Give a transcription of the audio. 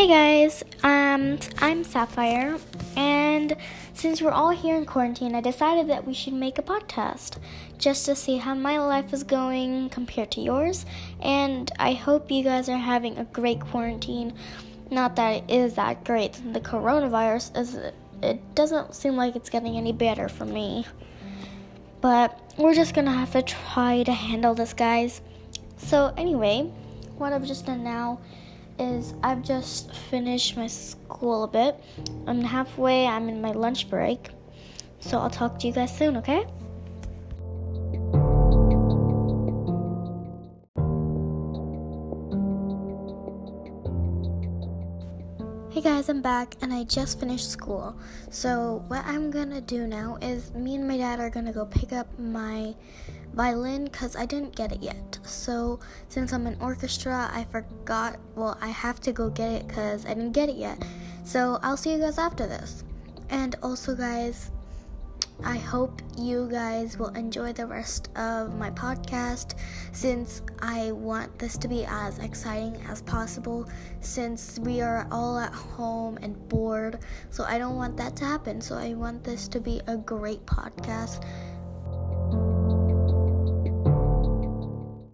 Hey guys, um, I'm Sapphire, and since we're all here in quarantine, I decided that we should make a podcast just to see how my life is going compared to yours. And I hope you guys are having a great quarantine. Not that it is that great. The coronavirus is it doesn't seem like it's getting any better for me. But we're just gonna have to try to handle this, guys. So anyway, what I've just done now is I've just finished my school a bit. I'm halfway, I'm in my lunch break. So I'll talk to you guys soon, okay? Hey guys, I'm back and I just finished school. So, what I'm gonna do now is me and my dad are gonna go pick up my violin because I didn't get it yet. So, since I'm in orchestra, I forgot, well, I have to go get it because I didn't get it yet. So, I'll see you guys after this. And also, guys, I hope you guys will enjoy the rest of my podcast since I want this to be as exciting as possible since we are all at home and bored. So I don't want that to happen. So I want this to be a great podcast